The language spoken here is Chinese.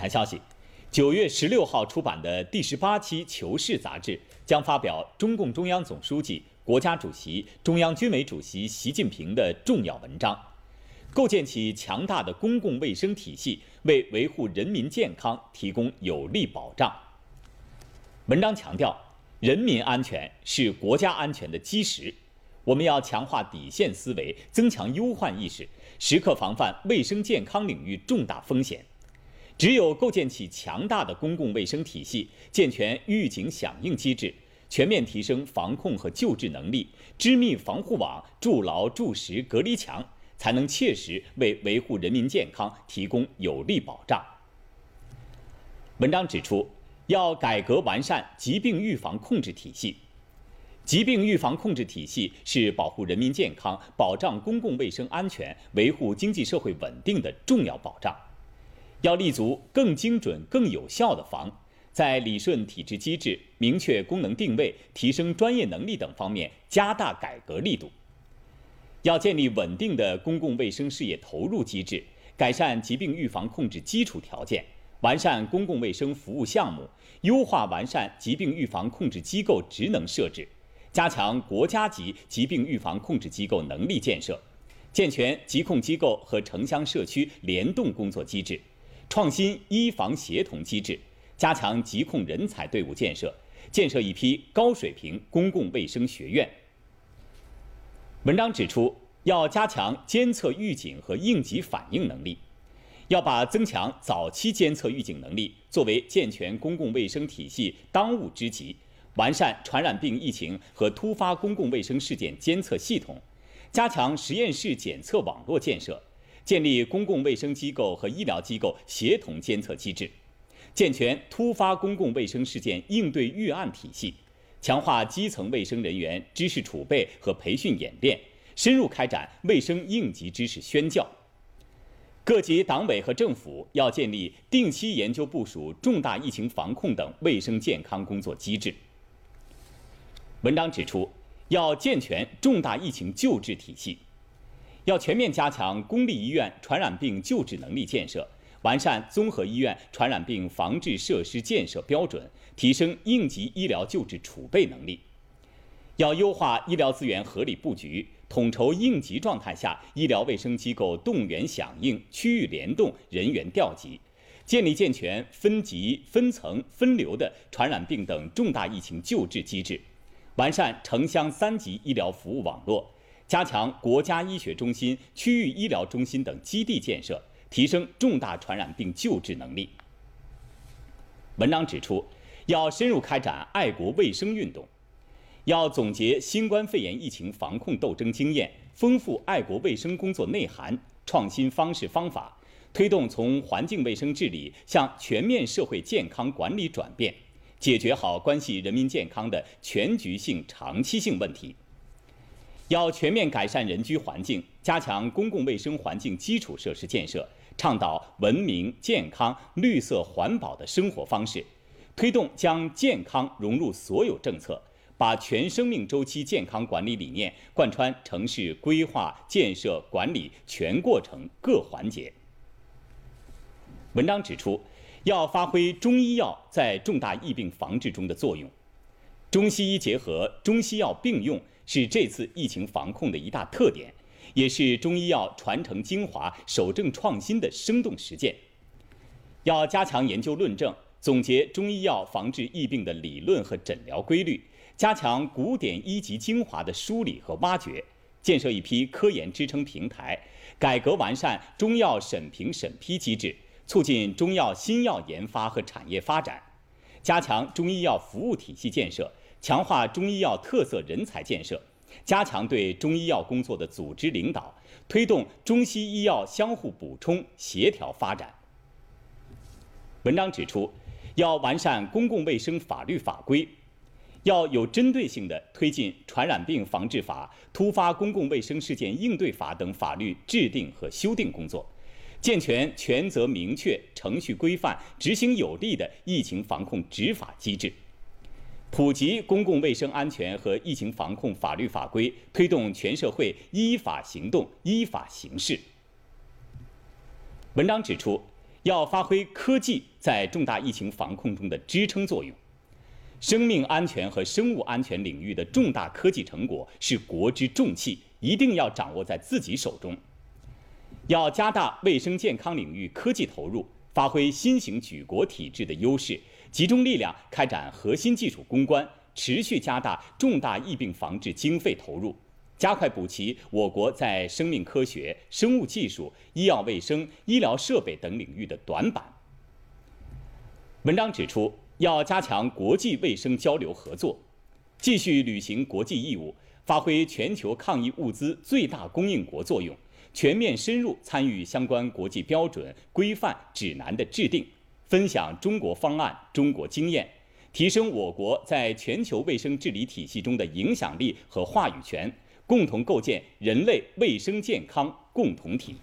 台消息，九月十六号出版的第十八期《求是》杂志将发表中共中央总书记、国家主席、中央军委主席习近平的重要文章，构建起强大的公共卫生体系，为维护人民健康提供有力保障。文章强调，人民安全是国家安全的基石，我们要强化底线思维，增强忧患意识，时刻防范卫生健康领域重大风险。只有构建起强大的公共卫生体系，健全预警响应机制，全面提升防控和救治能力，织密防护网，筑牢筑实隔离墙，才能切实为维护人民健康提供有力保障。文章指出，要改革完善疾病预防控制体系。疾病预防控制体系是保护人民健康、保障公共卫生安全、维护经济社会稳定的重要保障。要立足更精准、更有效的防，在理顺体制机制、明确功能定位、提升专业能力等方面加大改革力度。要建立稳定的公共卫生事业投入机制，改善疾病预防控制基础条件，完善公共卫生服务项目，优化完善疾病预防控制机构职能设置，加强国家级疾病预防控制机构能力建设，健全疾控机构和城乡社区联动工作机制。创新医防协同机制，加强疾控人才队伍建设，建设一批高水平公共卫生学院。文章指出，要加强监测预警和应急反应能力，要把增强早期监测预警能力作为健全公共卫生体系当务之急，完善传染病疫情和突发公共卫生事件监测系统，加强实验室检测网络建设。建立公共卫生机构和医疗机构协同监测机制，健全突发公共卫生事件应对预案体系，强化基层卫生人员知识储备和培训演练，深入开展卫生应急知识宣教。各级党委和政府要建立定期研究部署重大疫情防控等卫生健康工作机制。文章指出，要健全重大疫情救治体系。要全面加强公立医院传染病救治能力建设，完善综合医院传染病防治设施建设标准，提升应急医疗救治储备能力。要优化医疗资源合理布局，统筹应急状态下医疗卫生机构动员响应、区域联动、人员调集，建立健全分级、分层、分流的传染病等重大疫情救治机制，完善城乡三级医疗服务网络。加强国家医学中心、区域医疗中心等基地建设，提升重大传染病救治能力。文章指出，要深入开展爱国卫生运动，要总结新冠肺炎疫情防控斗争经验，丰富爱国卫生工作内涵，创新方式方法，推动从环境卫生治理向全面社会健康管理转变，解决好关系人民健康的全局性、长期性问题。要全面改善人居环境，加强公共卫生环境基础设施建设，倡导文明、健康、绿色环保的生活方式，推动将健康融入所有政策，把全生命周期健康管理理念贯穿城市规划、建设、管理全过程各环节。文章指出，要发挥中医药在重大疫病防治中的作用，中西医结合、中西药并用。是这次疫情防控的一大特点，也是中医药传承精华、守正创新的生动实践。要加强研究论证，总结中医药防治疫病的理论和诊疗规律，加强古典医籍精华的梳理和挖掘，建设一批科研支撑平台，改革完善中药审评审批机制，促进中药新药研发和产业发展，加强中医药服务体系建设。强化中医药特色人才建设，加强对中医药工作的组织领导，推动中西医药相互补充、协调发展。文章指出，要完善公共卫生法律法规，要有针对性地推进《传染病防治法》《突发公共卫生事件应对法》等法律制定和修订工作，健全权责明确、程序规范、执行有力的疫情防控执法机制。普及公共卫生安全和疫情防控法律法规，推动全社会依法行动、依法行事。文章指出，要发挥科技在重大疫情防控中的支撑作用。生命安全和生物安全领域的重大科技成果是国之重器，一定要掌握在自己手中。要加大卫生健康领域科技投入，发挥新型举国体制的优势，集中力量开展核心技术攻关，持续加大重大疫病防治经费投入，加快补齐我国在生命科学、生物技术、医药卫生、医疗设备等领域的短板。文章指出。要加强国际卫生交流合作，继续履行国际义务，发挥全球抗疫物资最大供应国作用，全面深入参与相关国际标准、规范、指南的制定，分享中国方案、中国经验，提升我国在全球卫生治理体系中的影响力和话语权，共同构建人类卫生健康共同体。